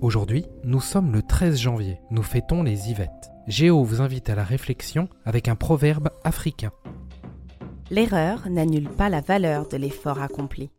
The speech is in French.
Aujourd'hui, nous sommes le 13 janvier, nous fêtons les Yvettes. Géo vous invite à la réflexion avec un proverbe africain. L'erreur n'annule pas la valeur de l'effort accompli.